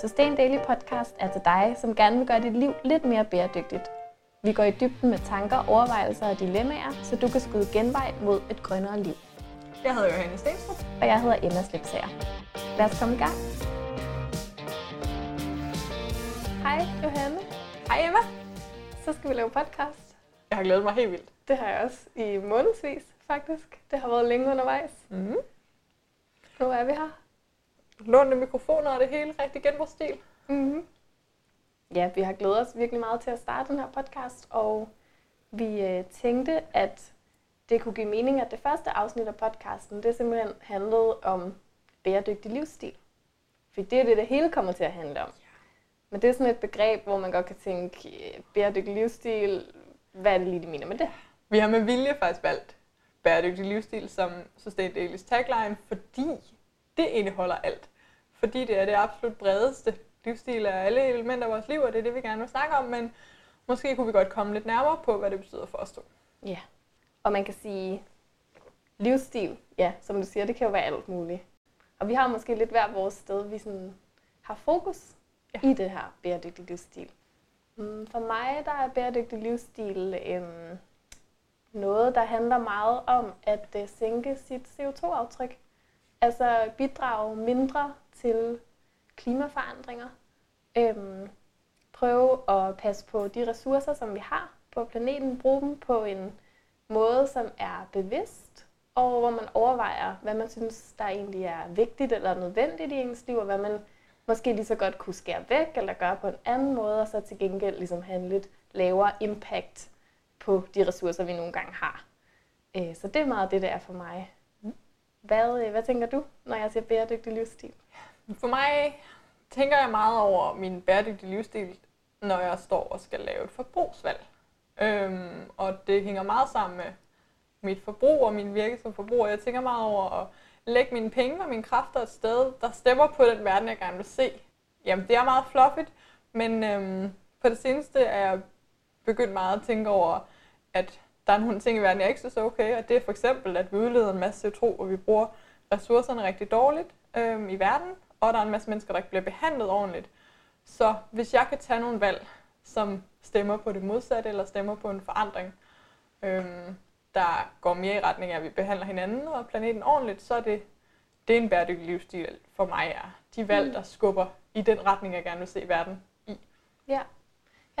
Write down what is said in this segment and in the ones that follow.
Sustain Daily Podcast er til dig, som gerne vil gøre dit liv lidt mere bæredygtigt. Vi går i dybden med tanker, overvejelser og dilemmaer, så du kan skyde genvej mod et grønnere liv. Jeg hedder Johanne Stenstrup. Og jeg hedder Emma Slipsager. Lad os komme i gang. Hej Johanne. Hej Emma. Så skal vi lave podcast. Jeg har glædet mig helt vildt. Det har jeg også i månedsvis, faktisk. Det har været længe undervejs. Mm. Nu er vi her. Lånte mikrofoner og det hele rigtig genbrugsstil. Mm-hmm. Ja, vi har glædet os virkelig meget til at starte den her podcast, og vi øh, tænkte, at det kunne give mening, at det første afsnit af podcasten, det simpelthen handlede om bæredygtig livsstil. For det er det, det hele kommer til at handle om. Men det er sådan et begreb, hvor man godt kan tænke, øh, bæredygtig livsstil, hvad er det lige, de mener med det? Vi har med vilje faktisk valgt bæredygtig livsstil som Sustain Daily's tagline, fordi det indeholder alt. Fordi det er det absolut bredeste livsstil af alle elementer af vores liv, og det er det, vi gerne vil snakke om, men måske kunne vi godt komme lidt nærmere på, hvad det betyder for os to. Ja, og man kan sige, livsstil, ja, som du siger, det kan jo være alt muligt. Og vi har måske lidt hver vores sted, vi sådan har fokus ja. i det her bæredygtige livsstil. Mm, For mig der er bæredygtig livsstil øhm, noget, der handler meget om at øh, sænke sit CO2-aftryk. Altså bidrage mindre til klimaforandringer. Øhm, prøve at passe på de ressourcer, som vi har på planeten. Bruge dem på en måde, som er bevidst, og hvor man overvejer, hvad man synes, der egentlig er vigtigt eller nødvendigt i ens liv, og hvad man måske lige så godt kunne skære væk eller gøre på en anden måde, og så til gengæld ligesom have en lidt lavere impact på de ressourcer, vi nogle gange har. Øh, så det er meget det, der er for mig. Hvad, øh, hvad tænker du, når jeg siger bæredygtig livsstil? For mig tænker jeg meget over min bæredygtige livsstil, når jeg står og skal lave et forbrugsvalg. Øhm, og det hænger meget sammen med mit forbrug og min virke som forbruger. Jeg tænker meget over at lægge mine penge og mine kræfter et sted, der stemmer på den verden, jeg gerne vil se. Jamen, det er meget fluffigt, men øhm, på det seneste er jeg begyndt meget at tænke over, at der er nogle ting i verden, jeg ikke synes er okay, og det er for eksempel, at vi udleder en masse CO2, og vi bruger ressourcerne rigtig dårligt øhm, i verden, og der er en masse mennesker, der ikke bliver behandlet ordentligt. Så hvis jeg kan tage nogle valg, som stemmer på det modsatte, eller stemmer på en forandring, øhm, der går mere i retning af, at vi behandler hinanden og planeten ordentligt, så er det, det er en bæredygtig livsstil for mig er. De valg, Mm. der skubber i den retning, jeg gerne vil se verden i. Ja.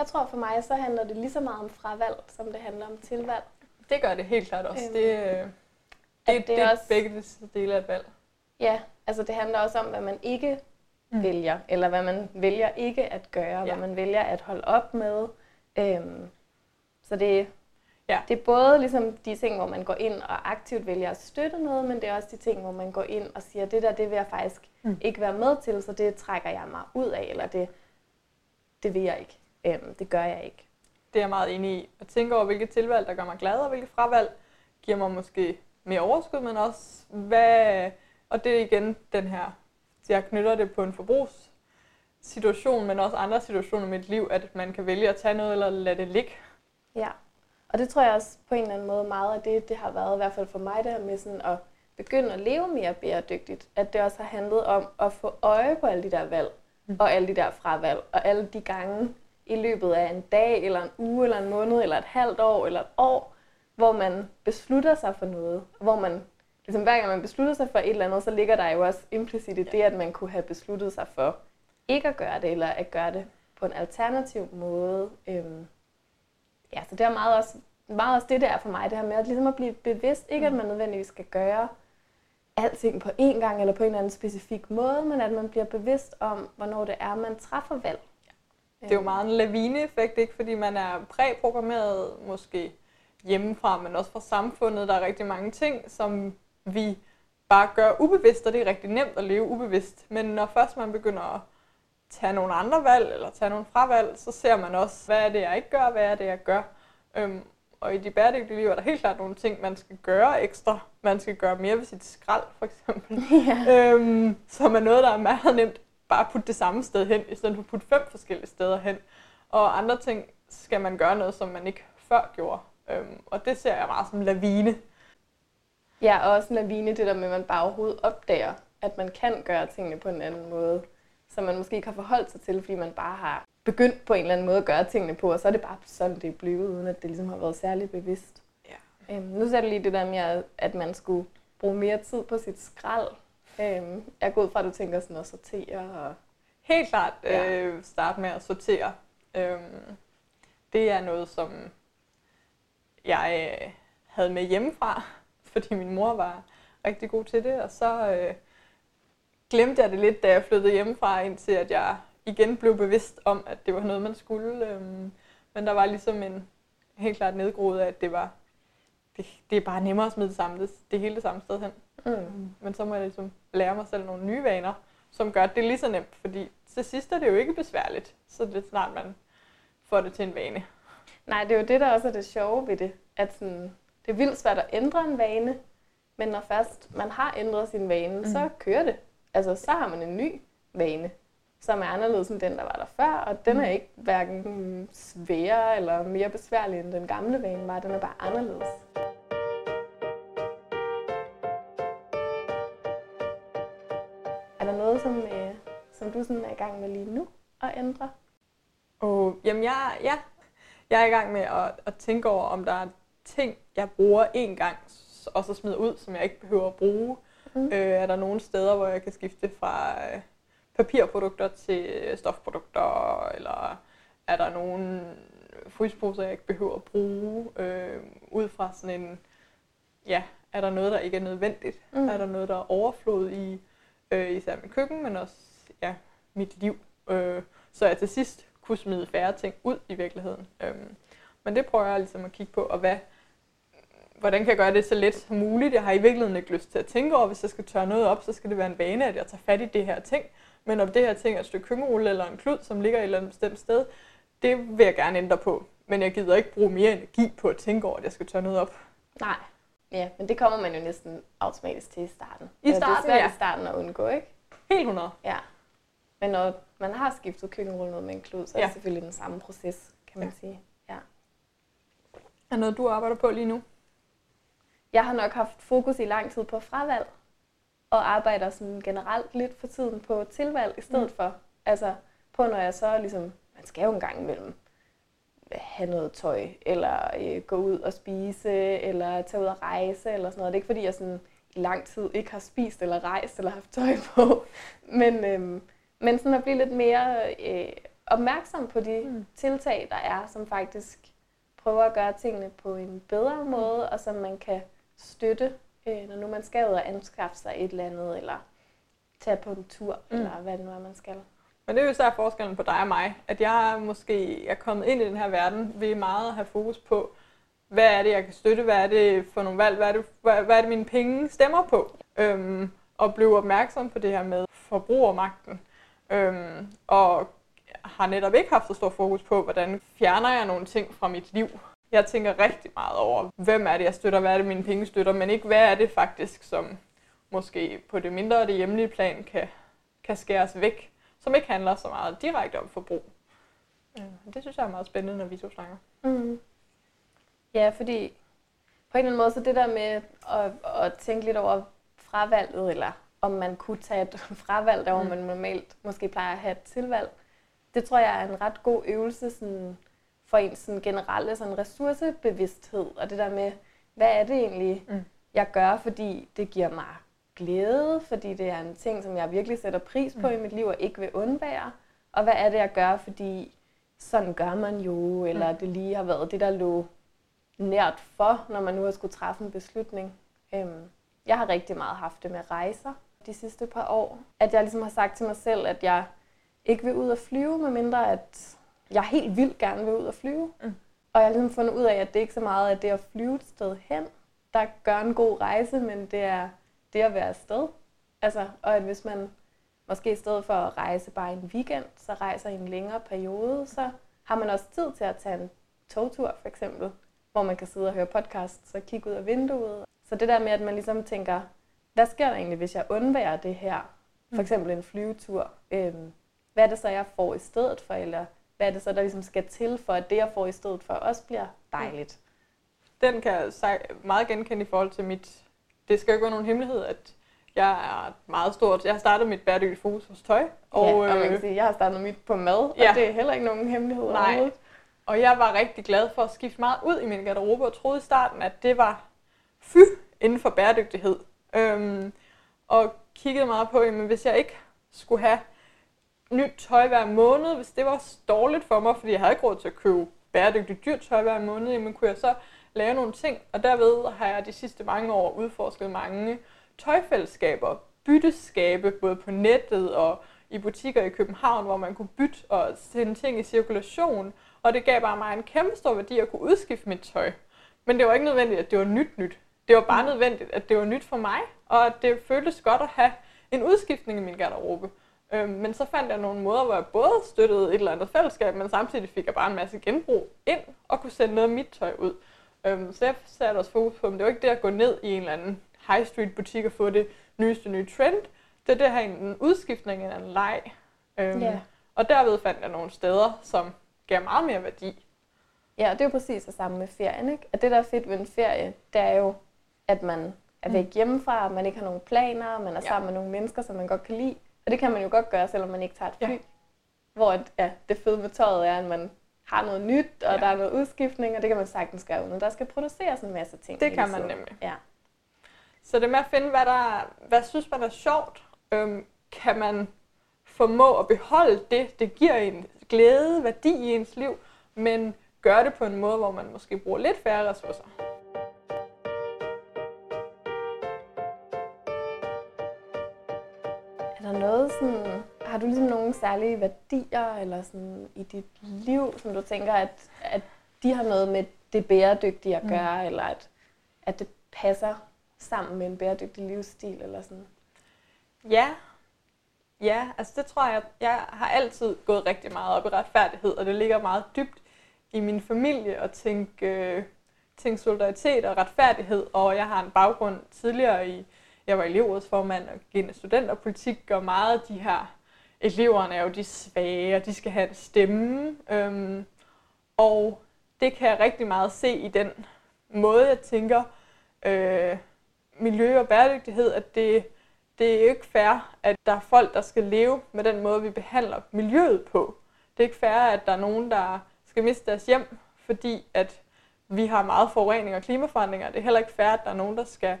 Jeg tror for mig, så handler det lige så meget om fravalg, som det handler om tilvalg. Det gør det helt klart også. Øhm, det, øh, det, det det, er det også- begge dele af et valg. Ja, altså det handler også om, hvad man ikke Mm. vælger, eller hvad man vælger ikke at gøre, ja. Hvad man vælger at holde op med. Øhm, så det, Ja. det er både ligesom de ting, hvor man går ind og aktivt vælger at støtte noget, men det er også de ting, hvor man går ind og siger, det der, det vil jeg faktisk mm. ikke være med til, så det trækker jeg mig ud af, eller det, det vil jeg ikke. Øhm, det gør jeg ikke. Det er jeg meget enig i. At tænke over, hvilke tilvalg, der gør mig glad, og hvilke fravalg giver mig måske mere overskud, men også hvad... Og det er igen den her... Jeg knytter det på en forbrugssituation, men også andre situationer i mit liv, at man kan vælge at tage noget eller lade det ligge. Ja, og det tror jeg også på en eller anden måde meget af det, det har været i hvert fald for mig, det her med sådan at begynde at leve mere bæredygtigt. At det også har handlet om at få øje på alle de der valg, Mm. og alle de der fravalg, og alle de gange i løbet af en dag, eller en uge, eller en måned, eller et halvt år, eller et år, hvor man beslutter sig for noget. Hvor man, ligesom hver gang man beslutter sig for et eller andet, så ligger der jo også implicit i det, at man kunne have besluttet sig for ikke at gøre det, eller at gøre det på en alternativ måde. Øhm, ja, så det er meget også, meget også det, der er for mig, det her med at, ligesom at blive bevidst. Ikke at man nødvendigvis skal gøre alting på én gang eller på en eller anden specifik måde, men at man bliver bevidst om, hvornår det er, man træffer valg. Det er jo meget en lavineeffekt, ikke? fordi man er præprogrammeret måske hjemmefra, men også fra samfundet. Der er rigtig mange ting, som vi bare gør ubevidst, og det er rigtig nemt at leve ubevidst. Men når først man begynder at tage nogle andre valg, eller tage nogle fravalg, så ser man også, hvad er det, jeg ikke gør, hvad er det, jeg gør. Øhm, og i de bæredygtige liv er der helt klart nogle ting, man skal gøre ekstra. Man skal gøre mere ved sit skrald, for eksempel. ja. øhm, som er noget, der er meget nemt bare putte det samme sted hen, i stedet for at putte fem forskellige steder hen. Og andre ting skal man gøre noget, som man ikke før gjorde. Øhm, og det ser jeg meget som lavine. ja, og også en lavine, det der med, at man bare overhovedet opdager, at man kan gøre tingene på en anden måde. som man måske ikke har forholdt sig til, fordi man bare har begyndt på en eller anden måde at gøre tingene på, og så er det bare sådan, det er blevet, uden at det ligesom har været særligt bevidst. Ja. Øhm, nu ser du lige det der med, at man skulle bruge mere tid på sit skrald. Øhm, jeg er gået fra, at du tænker sådan at sortere. Og... Helt klart Ja. øh, starte med at sortere. Øhm, det er noget, som jeg øh, havde med hjemmefra, fordi min mor var rigtig god til det, og så øh, glemte jeg det lidt, da jeg flyttede hjemmefra, indtil at jeg igen blev bevidst om, at det var noget, man skulle. Øhm, men der var ligesom en helt klart nedgroet af, at det var det, det er bare nemmere at smide det samme, det, det hele det samme sted hen. Mm. Men så må jeg ligesom lære mig selv nogle nye vaner, som gør, at det er lige så nemt, fordi til sidst er det jo ikke besværligt, så det er snart man får det til en vane. Nej, det er jo det, der også er det sjove ved det. At sådan, det er vildt svært at ændre en vane, men når først man har ændret sin vane, mm. så kører det. Altså, så har man en ny vane, som er anderledes end den, der var der før, og den er ikke hverken sværere eller mere besværlig end den gamle vane var. Den er bare anderledes. Som du sådan er i gang med lige nu at ændre? Og jamen jeg, ja, jeg er i gang med at, at tænke over, om der er ting, jeg bruger én gang, og så smider ud, som jeg ikke behøver at bruge. Mm. Øh, er der nogle steder, hvor jeg kan skifte fra øh, papirprodukter til stofprodukter, eller er der nogle frysposer, jeg ikke behøver at bruge, øh, ud fra sådan en, ja, er der noget, der ikke er nødvendigt? Mm. Er der noget, der er overflod i, øh, især mit køkken, men også ja, mit liv, øh, så jeg til sidst kunne smide færre ting ud i virkeligheden. Øhm, men det prøver jeg ligesom at kigge på, og hvad, hvordan kan jeg gøre det så let som muligt? Jeg har i virkeligheden ikke lyst til at tænke over, hvis jeg skal tørre noget op, så skal det være en vane, at jeg tager fat i det her ting. Men om det her ting er et stykke køkkenrulle eller en klud, som ligger et eller andet bestemt sted, det vil jeg gerne ændre på. Men jeg gider ikke bruge mere energi på at tænke over, at jeg skal tørre noget op. Nej. Ja, men det kommer man jo næsten automatisk til i starten. I Eller det er starten, svært ja. i starten at undgå, ikke? Helt 100. Ja. Men når man har skiftet køkkenrulle med en klud, så er Ja. det selvfølgelig den samme proces, kan man Ja. sige. Ja. Er noget, du arbejder på lige nu? Jeg har nok haft fokus i lang tid på fravalg, og arbejder sådan generelt lidt for tiden på tilvalg i stedet mm. for. Altså på, når jeg så ligesom, man skal jo en gang imellem have noget tøj, eller øh, gå ud og spise, eller tage ud og rejse, eller sådan noget. Det er ikke fordi, jeg sådan i lang tid ikke har spist, eller rejst, eller haft tøj på. Men, øhm, men sådan at blive lidt mere øh, opmærksom på de Mm. tiltag, der er, som faktisk prøver at gøre tingene på en bedre måde, og som man kan støtte, øh, når nu man skal ud og anskaffe sig et eller andet, eller tage på en tur, Mm. mm. eller hvad det nu er, man skal. Men det er jo især forskellen på dig og mig, at jeg måske er kommet ind i den her verden ved meget at have fokus på, hvad er det, jeg kan støtte, hvad er det for nogle valg, hvad er det, hvad, hvad er det mine penge stemmer på, øhm, og blive opmærksom på det her med forbrugermagten. Øhm, og har netop ikke haft så stor fokus på, hvordan fjerner jeg nogle ting fra mit liv. Jeg tænker rigtig meget over, hvem er det, jeg støtter, hvad er det, mine penge støtter, men ikke hvad er det faktisk, som måske på det mindre og det hjemlige plan kan, kan skæres væk, som ikke handler så meget direkte om forbrug. Øh, det synes jeg er meget spændende, når vi to snakker. Mm. Ja, fordi på en eller anden måde, så det der med at, at tænke lidt over fravalget, eller om man kunne tage et fravalg, der hvor Mm. man normalt måske plejer at have et tilvalg, det tror jeg er en ret god øvelse sådan, for en sådan generelle sådan ressourcebevidsthed, og det der med, hvad er det egentlig, Mm. jeg gør, fordi det giver mig glæde, fordi det er en ting, som jeg virkelig sætter pris på Mm. i mit liv og ikke vil undvære, og hvad er det, jeg gør, fordi sådan gør man jo, eller Mm. det lige har været det, der lå nært for, når man nu har skulle træffe en beslutning. Øhm, jeg har rigtig meget haft det med rejser de sidste par år. At jeg ligesom har sagt til mig selv, at jeg ikke vil ud og flyve, medmindre at jeg helt vildt gerne vil ud og flyve. Mm. Og jeg har ligesom fundet ud af, at det ikke så meget er det at flyve et sted hen, der gør en god rejse, men det er det at være afsted. Altså, og at hvis man måske i stedet for at rejse bare en weekend, så rejser i en længere periode, så har man også tid til at tage en togtur for eksempel, hvor man kan sidde og høre podcast og kigge ud af vinduet. Så det der med, at man ligesom tænker, hvad sker der egentlig, hvis jeg undværer det her? For Mm. eksempel en flyvetur. Øhm, hvad er det så, jeg får i stedet for? Eller hvad er det så, der ligesom skal til for, at det, jeg får i stedet for, også bliver dejligt? Den kan jeg meget genkende i forhold til mit... Det skal jo ikke være nogen hemmelighed, at Jeg er meget stort. Jeg har startet mit bæredygtige fokus hos tøj. Og, ja, og man kan sige, jeg har startet mit på mad, og ja. det er heller ikke nogen hemmelighed Nej. Overhovedet. Og jeg var rigtig glad for at skifte meget ud i min garderobe, og troede i starten, at det var fy inden for bæredygtighed. Øhm, og kiggede meget på, jamen, hvis jeg ikke skulle have nyt tøj hver måned, hvis det var dårligt for mig, fordi jeg havde ikke råd til at købe bæredygtigt dyrt tøj hver måned, jamen kunne jeg så lave nogle ting. Og derved har jeg de sidste mange år udforsket mange tøjfællesskaber, bytteskabe, både på nettet og i butikker i København, hvor man kunne bytte og sende ting i cirkulation. Og det gav bare mig en kæmpe stor værdi at kunne udskifte mit tøj. Men det var ikke nødvendigt, at det var nyt nyt. Det var bare nødvendigt, at det var nyt for mig, og at det føltes godt at have en udskiftning i min garderobe. Øhm, men så fandt jeg nogle måder, hvor jeg både støttede et eller andet fællesskab, men samtidig fik jeg bare en masse genbrug ind og kunne sende noget af mit tøj ud. Øhm, så jeg satte også fokus på, at det var ikke det at gå ned i en eller anden high street butik og få det nyeste nye trend. Det er det have en udskiftning en leg. Øhm, yeah. Og derved fandt jeg nogle steder, som gav meget mere værdi. Ja, og det er jo præcis det samme med ferien. Ikke? At det, der er fedt ved en ferie, det er jo, at man er væk mm. hjemmefra, man ikke har nogen planer, man er ja. sammen med nogle mennesker, som man godt kan lide. Og det kan man jo godt gøre, selvom man ikke tager et fly. Ja. Hvor ja, det fede med tøjet er, at man har noget nyt, og ja. der er noget udskiftning, og det kan man sagtens gøre uden. Der skal produceres en masse ting. Det kan man nemlig. Ja. Så det med at finde, hvad, der, hvad synes man er sjovt, øhm, kan man formå at beholde det, det giver en glæde, værdi i ens liv, men gøre det på en måde, hvor man måske bruger lidt færre ressourcer. Sådan, har du ligesom nogle særlige værdier eller sådan i dit liv, som du tænker, at, at de har noget med det bæredygtige at mm. gøre, mm. eller at, at det passer sammen med en bæredygtig livsstil eller sådan? Ja, ja, altså det tror jeg, jeg har altid gået rigtig meget op i retfærdighed, og det ligger meget dybt i min familie at tænke, øh, tænke solidaritet og retfærdighed, og jeg har en baggrund tidligere i, jeg var elevrådsformand og gik studenterpolitik, og meget af de her eleverne er jo de svage, og de skal have en stemme. Øhm, og det kan jeg rigtig meget se i den måde, jeg tænker øh, miljø og bæredygtighed, at det, det er ikke fair, at der er folk, der skal leve med den måde, vi behandler miljøet på. Det er ikke fair, at der er nogen, der skal miste deres hjem, fordi at vi har meget forurening og klimaforandringer. Det er heller ikke fair, at der er nogen, der skal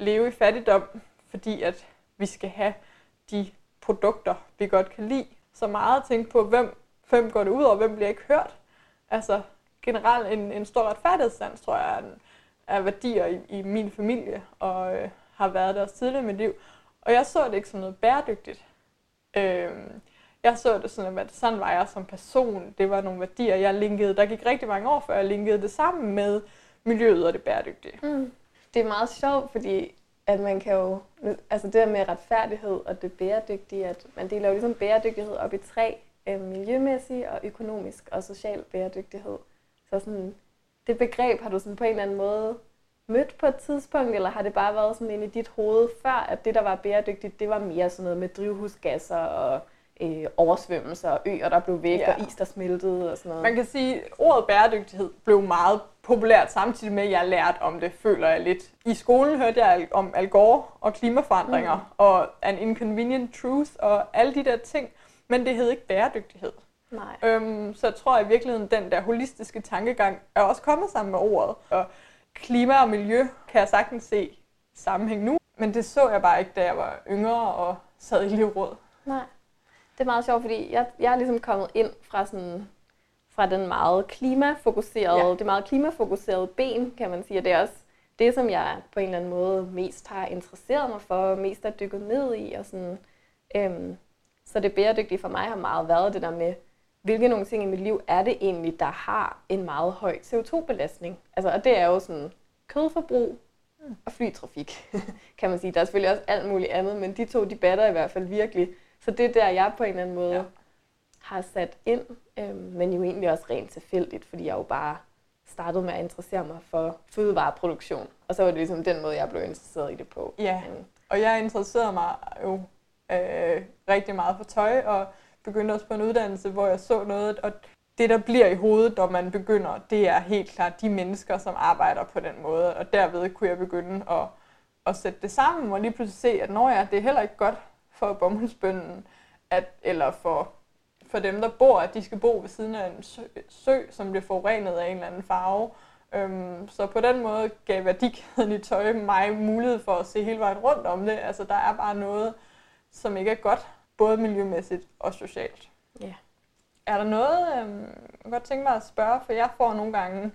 leve i fattigdom, fordi at vi skal have de produkter, vi godt kan lide. Så meget at tænke på, hvem, hvem går det ud over, hvem bliver ikke hørt. Altså generelt en, en stor retfærdighedssans, tror jeg, er, en, er værdier i, i min familie, og øh, har været der også tidligere i mit liv. Og jeg så det ikke som noget bæredygtigt. Øh, jeg så det sådan, at sådan var jeg som person. Det var nogle værdier, jeg linkede. Der gik rigtig mange år, før jeg linkede det sammen med miljøet og det bæredygtige. Mm. Det er meget sjovt, fordi at man kan jo, altså det der med retfærdighed og det bæredygtige, at man deler jo ligesom bæredygtighed op i tre, øh, miljømæssig og økonomisk og social bæredygtighed. Så sådan, det begreb har du sådan på en eller anden måde mødt på et tidspunkt, eller har det bare været sådan inde i dit hoved før, at det, der var bæredygtigt, det var mere sådan noget med drivhusgasser og øh, oversvømmelser og øer, der blev væk, ja. og is, der smeltede og sådan noget. Man kan sige, at ordet bæredygtighed blev meget populært, samtidig med, at jeg lærte om det, føler jeg lidt. I skolen hørte jeg om Al Gore og klimaforandringer, mm. og An Inconvenient Truth, og alle de der ting, men det hed ikke bæredygtighed. Nej. Øhm, så jeg tror i virkeligheden, den der holistiske tankegang er også kommet sammen med ordet. Og klima og miljø kan jeg sagtens se sammenhæng nu, men det så jeg bare ikke, da jeg var yngre og sad i elevråd. Nej. Det er meget sjovt, fordi jeg, jeg er ligesom kommet ind fra sådan fra den meget klimafokuserede, ja. det meget klimafokuserede ben, kan man sige. Og det er også det, som jeg på en eller anden måde mest har interesseret mig for, mest har dykket ned i. Og sådan, øhm, så det bæredygtige for mig har meget været det der med, hvilke nogle ting i mit liv er det egentlig, der har en meget høj CO2-belastning. Altså, og det er jo sådan kødforbrug og flytrafik, kan man sige. Der er selvfølgelig også alt muligt andet, men de to, de batter i hvert fald virkelig. Så det er der, jeg på en eller anden måde ja. har sat ind, øhm, men jo egentlig også rent tilfældigt, fordi jeg jo bare startede med at interessere mig for fødevareproduktion. Og så var det ligesom den måde, jeg blev interesseret i det på. Ja, og jeg interesserede mig jo øh, rigtig meget for tøj, og begyndte også på en uddannelse, hvor jeg så noget, og det, der bliver i hovedet, når man begynder, det er helt klart de mennesker, som arbejder på den måde, og derved kunne jeg begynde at at sætte det sammen, og lige pludselig se, at når ja, det er heller ikke godt for bomuldsbønden, at, eller for, for dem, der bor, at de skal bo ved siden af en sø, sø som bliver forurenet af en eller anden farve. Øhm, så på den måde gav værdikæden i tøj mig mulighed for at se hele vejen rundt om det. Altså der er bare noget, som ikke er godt, både miljømæssigt og socialt. Ja. Er der noget, øhm, jeg godt tænke mig at spørge, for jeg får nogle gange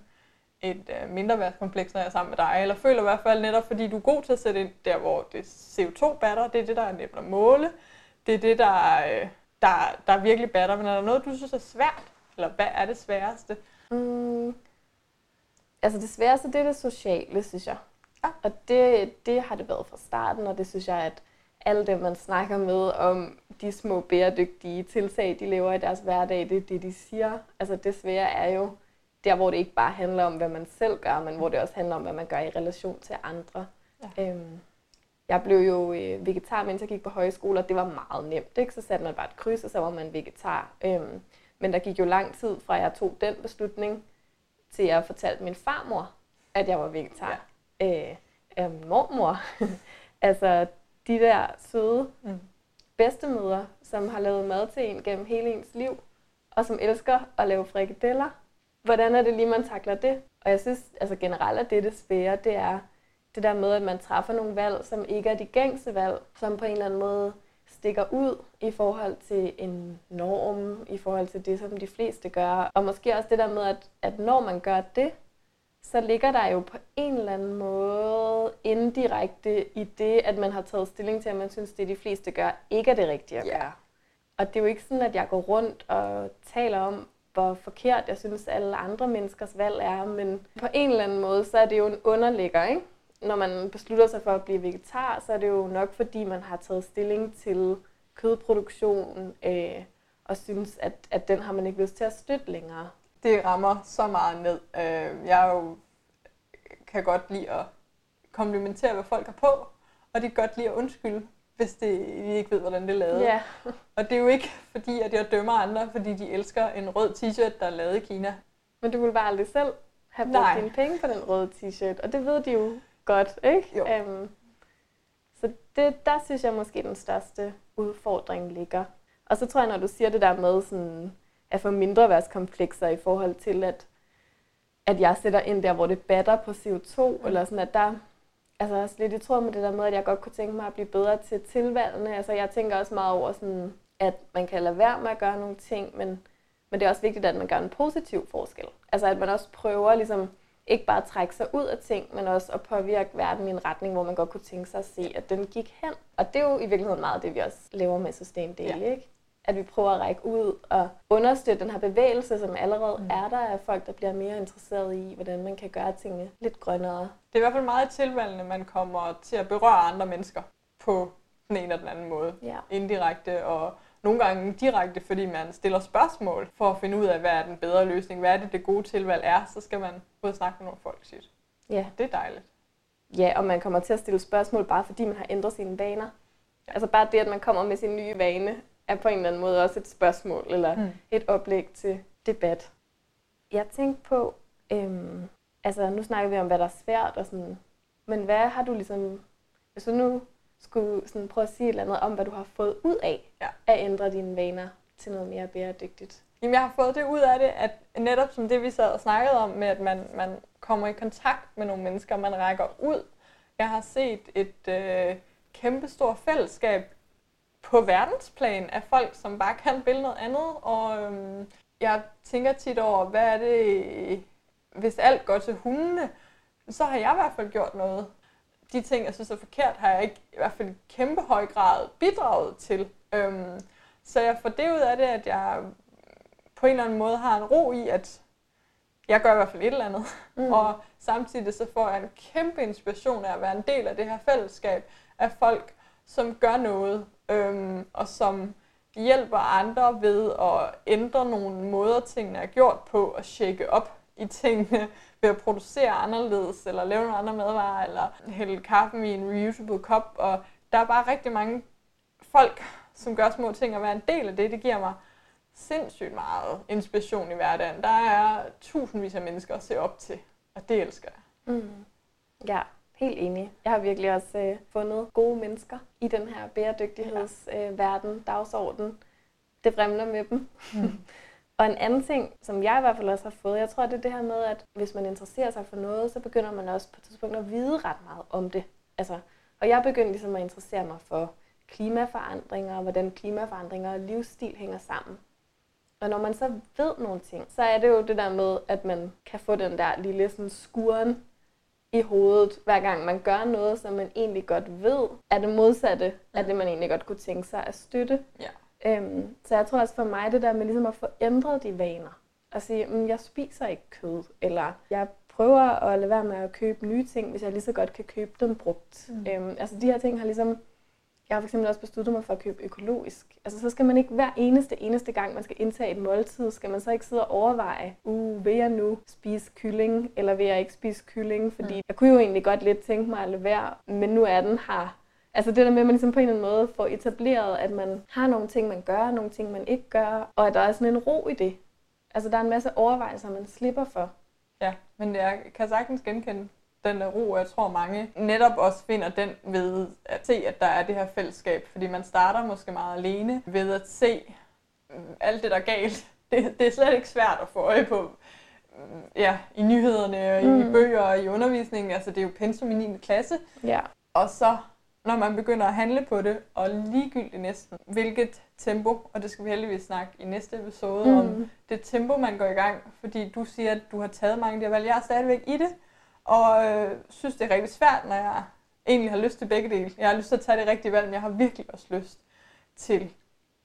et øh, mindre værtskompleks, når jeg er sammen med dig, eller føler i hvert fald netop, fordi du er god til at sætte ind der, hvor det CO2-batter, det er det, der er nemt at måle, det er det, der, øh, der, der virkelig batter, men er der noget, du synes er svært, eller hvad er det sværeste? Mm, altså det sværeste, det er det sociale, synes jeg. Ja. Og det, det har det været fra starten, og det synes jeg, at alle dem, man snakker med om de små bæredygtige tiltag, de lever i deres hverdag, det er det, de siger. Altså det svære er jo der, hvor det ikke bare handler om, hvad man selv gør, men hvor det også handler om, hvad man gør i relation til andre. Ja. Øhm, jeg blev jo øh, vegetar, mens jeg gik på højskole, og det var meget nemt. Ikke? Så satte man bare et kryds, og så var man vegetar. Øhm, men der gik jo lang tid fra, jeg tog den beslutning, til jeg fortalte min farmor, at jeg var vegetar. Ja. Øh, af min mormor. altså de der søde Mm. bedstemødre, som har lavet mad til en gennem hele ens liv, og som elsker at lave frikadeller. Hvordan er det lige, man takler det? Og jeg synes altså generelt, at det, det svære, det er det der med, at man træffer nogle valg, som ikke er de gængse valg, som på en eller anden måde stikker ud i forhold til en norm, i forhold til det, som de fleste gør. Og måske også det der med, at, at når man gør det, så ligger der jo på en eller anden måde indirekte i det, at man har taget stilling til, at man synes, det de fleste gør, ikke er det rigtige at gøre. Og det er jo ikke sådan, at jeg går rundt og taler om, hvor forkert jeg synes, alle andre menneskers valg er, men på en eller anden måde, så er det jo en underligger, ikke? Når man beslutter sig for at blive vegetar, så er det jo nok, fordi man har taget stilling til kødproduktion, øh, og synes, at, at den har man ikke lyst til at støtte længere. Det rammer så meget ned. Øh, jeg jo, kan godt lide at komplimentere, hvad folk har på, og de kan godt lide at undskylde, hvis det, de ikke ved, hvordan det er lavet. Ja, Og det er jo ikke fordi, at jeg dømmer andre, fordi de elsker en rød t-shirt, der er lavet i Kina. men du vil bare aldrig selv have brugt Nej. dine penge på den røde t-shirt, og det ved de jo godt, ikke? Jo. Um, så det, der synes jeg måske, den største udfordring ligger. Og så tror jeg, når du siger det der med sådan, at få mindre værtskomplekser i forhold til, at, at jeg sætter ind der, hvor det batter på CO2, mm. eller sådan, at der, altså også lidt i tråd med det der med, at jeg godt kunne tænke mig at blive bedre til tilvalgene. Altså jeg tænker også meget over sådan, at man kan lade være med at gøre nogle ting, men, men det er også vigtigt, at man gør en positiv forskel. Altså at man også prøver ligesom, ikke bare at trække sig ud af ting, men også at påvirke verden i en retning, hvor man godt kunne tænke sig at se, at den gik hen. Og det er jo i virkeligheden meget det, vi også lever med Sustain Daily, Ja. ikke? At vi prøver at række ud og understøtte den her bevægelse, som allerede mm. er der af folk, der bliver mere interesseret i, hvordan man kan gøre tingene lidt grønnere. Det er i hvert fald meget tilvalgende, man kommer til at berøre andre mennesker på den ene eller den anden måde. Ja. Indirekte og nogle gange direkte, fordi man stiller spørgsmål for at finde ud af, hvad er den bedre løsning, hvad er det, det gode tilvalg er, så skal man og snakke med nogle folk sit. Ja. Det er dejligt. Ja, og man kommer til at stille spørgsmål, bare fordi man har ændret sine vaner. Altså bare det, at man kommer med sin nye vane, er på en eller anden måde også et spørgsmål, eller Mm. et oplæg til debat. Jeg tænkte på, øhm, altså nu snakker vi om, hvad der er svært, og sådan, men hvad har du ligesom, hvis du nu skulle sådan prøve at sige et eller andet om, hvad du har fået ud af Ja. at ændre dine vaner til noget mere bæredygtigt? Jamen, jeg har fået det ud af det, at netop som det, vi sad og snakkede om, med at man, man kommer i kontakt med nogle mennesker, man rækker ud. Jeg har set et øh, kæmpestort fællesskab på verdensplan af folk, som bare kan ville noget andet. Og øhm, jeg tænker tit over, hvad er det, hvis alt går til hundene, så har jeg i hvert fald gjort noget. De ting, jeg synes er forkert, har jeg ikke i hvert fald i kæmpe høj grad bidraget til. Øhm, så jeg får det ud af det, at jeg på en eller anden måde har en ro i, at jeg gør i hvert fald et eller andet. Mm. Og samtidig så får jeg en kæmpe inspiration af at være en del af det her fællesskab af folk, som gør noget, øhm, og som hjælper andre ved at ændre nogle måder, tingene er gjort på, og shake op i tingene ved at producere anderledes, eller lave nogle andre madvarer, eller hælde kaffen i en reusable kop. Og der er bare rigtig mange folk, som gør små ting, og være en del af det, det giver mig sindssygt meget inspiration i hverdagen. Der er tusindvis af mennesker at se op til, og det elsker jeg. Mm. Ja, Helt enig. Jeg har virkelig også øh, fundet gode mennesker i den her bæredygtighedsverden, øh, dagsorden. Det fremler med dem. Mm. og en anden ting, som jeg i hvert fald også har fået, jeg tror, det er det her med, at hvis man interesserer sig for noget, så begynder man også på et tidspunkt at vide ret meget om det. Altså, og jeg begyndte ligesom at interessere mig for klimaforandringer, og hvordan klimaforandringer og livsstil hænger sammen. Og når man så ved nogle ting, så er det jo det der med, at man kan få den der lille sådan skuren i hovedet, hver gang man gør noget, som man egentlig godt ved, er det modsatte af det, man egentlig godt kunne tænke sig at støtte. Ja. Øhm, så jeg tror også for mig, det der med ligesom at få ændret de vaner. At sige, mm, jeg spiser ikke kød, eller jeg prøver at lade være med at købe nye ting, hvis jeg lige så godt kan købe dem brugt. Mm. Øhm, altså de her ting har ligesom jeg har fx også besluttet mig for at købe økologisk. Altså så skal man ikke hver eneste, eneste gang, man skal indtage et måltid, skal man så ikke sidde og overveje, uh, vil jeg nu spise kylling, eller vil jeg ikke spise kylling? Fordi mm. jeg kunne jo egentlig godt lidt tænke mig at lade være, men nu er den her. Altså det der med, at man ligesom på en eller anden måde får etableret, at man har nogle ting, man gør, nogle ting, man ikke gør, og at der er sådan en ro i det. Altså der er en masse overvejelser, man slipper for. Ja, men jeg kan sagtens genkende den der ro, og jeg tror mange netop også finder den ved at se, at der er det her fællesskab. Fordi man starter måske meget alene ved at se mm, alt det, der er galt. Det, det er slet ikke svært at få øje på mm, ja, i nyhederne og mm. i bøger og i undervisningen. Altså det er jo pensum i 9. klasse. Ja. Og så når man begynder at handle på det, og ligegyldigt næsten, hvilket tempo, og det skal vi heldigvis snakke i næste episode mm. om, det tempo, man går i gang, fordi du siger, at du har taget mange af de her valg. Jeg er stadigvæk i det, og øh, synes, det er rigtig svært, når jeg egentlig har lyst til begge dele. Jeg har lyst til at tage det rigtige valg, men jeg har virkelig også lyst til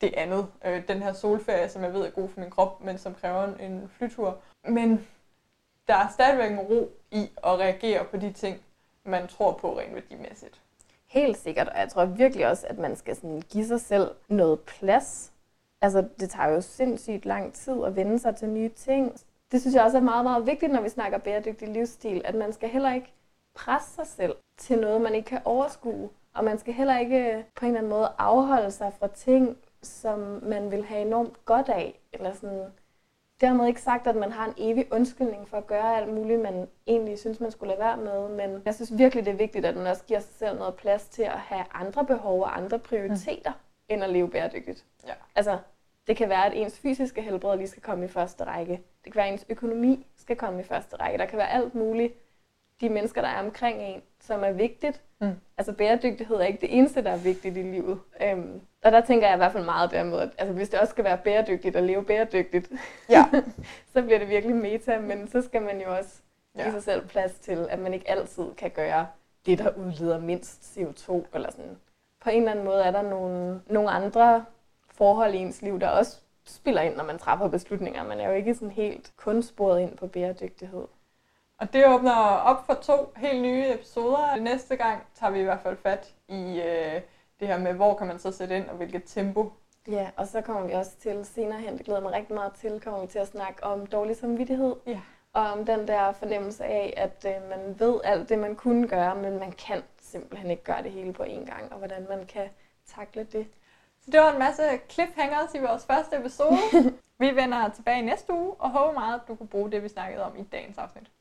det andet. Øh, den her solferie, som jeg ved er god for min krop, men som kræver en flytur. Men der er stadigvæk en ro i at reagere på de ting, man tror på rent værdimæssigt. Helt sikkert, og jeg tror virkelig også, at man skal sådan give sig selv noget plads. Altså, det tager jo sindssygt lang tid at vende sig til nye ting det synes jeg også er meget, meget vigtigt, når vi snakker bæredygtig livsstil, at man skal heller ikke presse sig selv til noget, man ikke kan overskue. Og man skal heller ikke på en eller anden måde afholde sig fra ting, som man vil have enormt godt af. Eller sådan. Dermed ikke sagt, at man har en evig undskyldning for at gøre alt muligt, man egentlig synes, man skulle lade være med. Men jeg synes virkelig, det er vigtigt, at man også giver sig selv noget plads til at have andre behov og andre prioriteter, mm. end at leve bæredygtigt. Ja. Altså, det kan være, at ens fysiske helbred lige skal komme i første række. Det kan være, at ens økonomi skal komme i første række. Der kan være alt muligt. De mennesker, der er omkring en, som er vigtigt. Mm. Altså bæredygtighed er ikke det eneste, der er vigtigt i livet. Øhm, og der tænker jeg i hvert fald meget dermed, at altså, hvis det også skal være bæredygtigt og leve bæredygtigt, ja. så bliver det virkelig meta. Men så skal man jo også give ja. sig selv plads til, at man ikke altid kan gøre det, der udleder mindst CO2. Eller sådan. På en eller anden måde er der nogle, nogle andre forhold i ens liv, der også spiller ind, når man træffer beslutninger. Man er jo ikke sådan helt kun sporet ind på bæredygtighed. Og det åbner op for to helt nye episoder. Næste gang tager vi i hvert fald fat i øh, det her med, hvor kan man så sætte ind, og hvilket tempo. Ja, og så kommer vi også til senere hen, det glæder mig rigtig meget til, kommer vi til at snakke om dårlig samvittighed. Ja. Og om den der fornemmelse af, at øh, man ved alt det, man kunne gøre, men man kan simpelthen ikke gøre det hele på én gang, og hvordan man kan takle det. Så det var en masse cliffhangers i vores første episode. vi vender tilbage næste uge, og håber meget, at du kunne bruge det, vi snakkede om i dagens afsnit.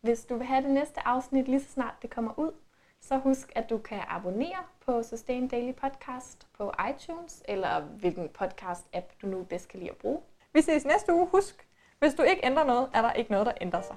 Hvis du vil have det næste afsnit lige så snart det kommer ud, så husk, at du kan abonnere på Sustain Daily Podcast på iTunes, eller hvilken podcast-app du nu bedst kan lide at bruge. Vi ses næste uge. Husk, hvis du ikke ændrer noget, er der ikke noget, der ændrer sig.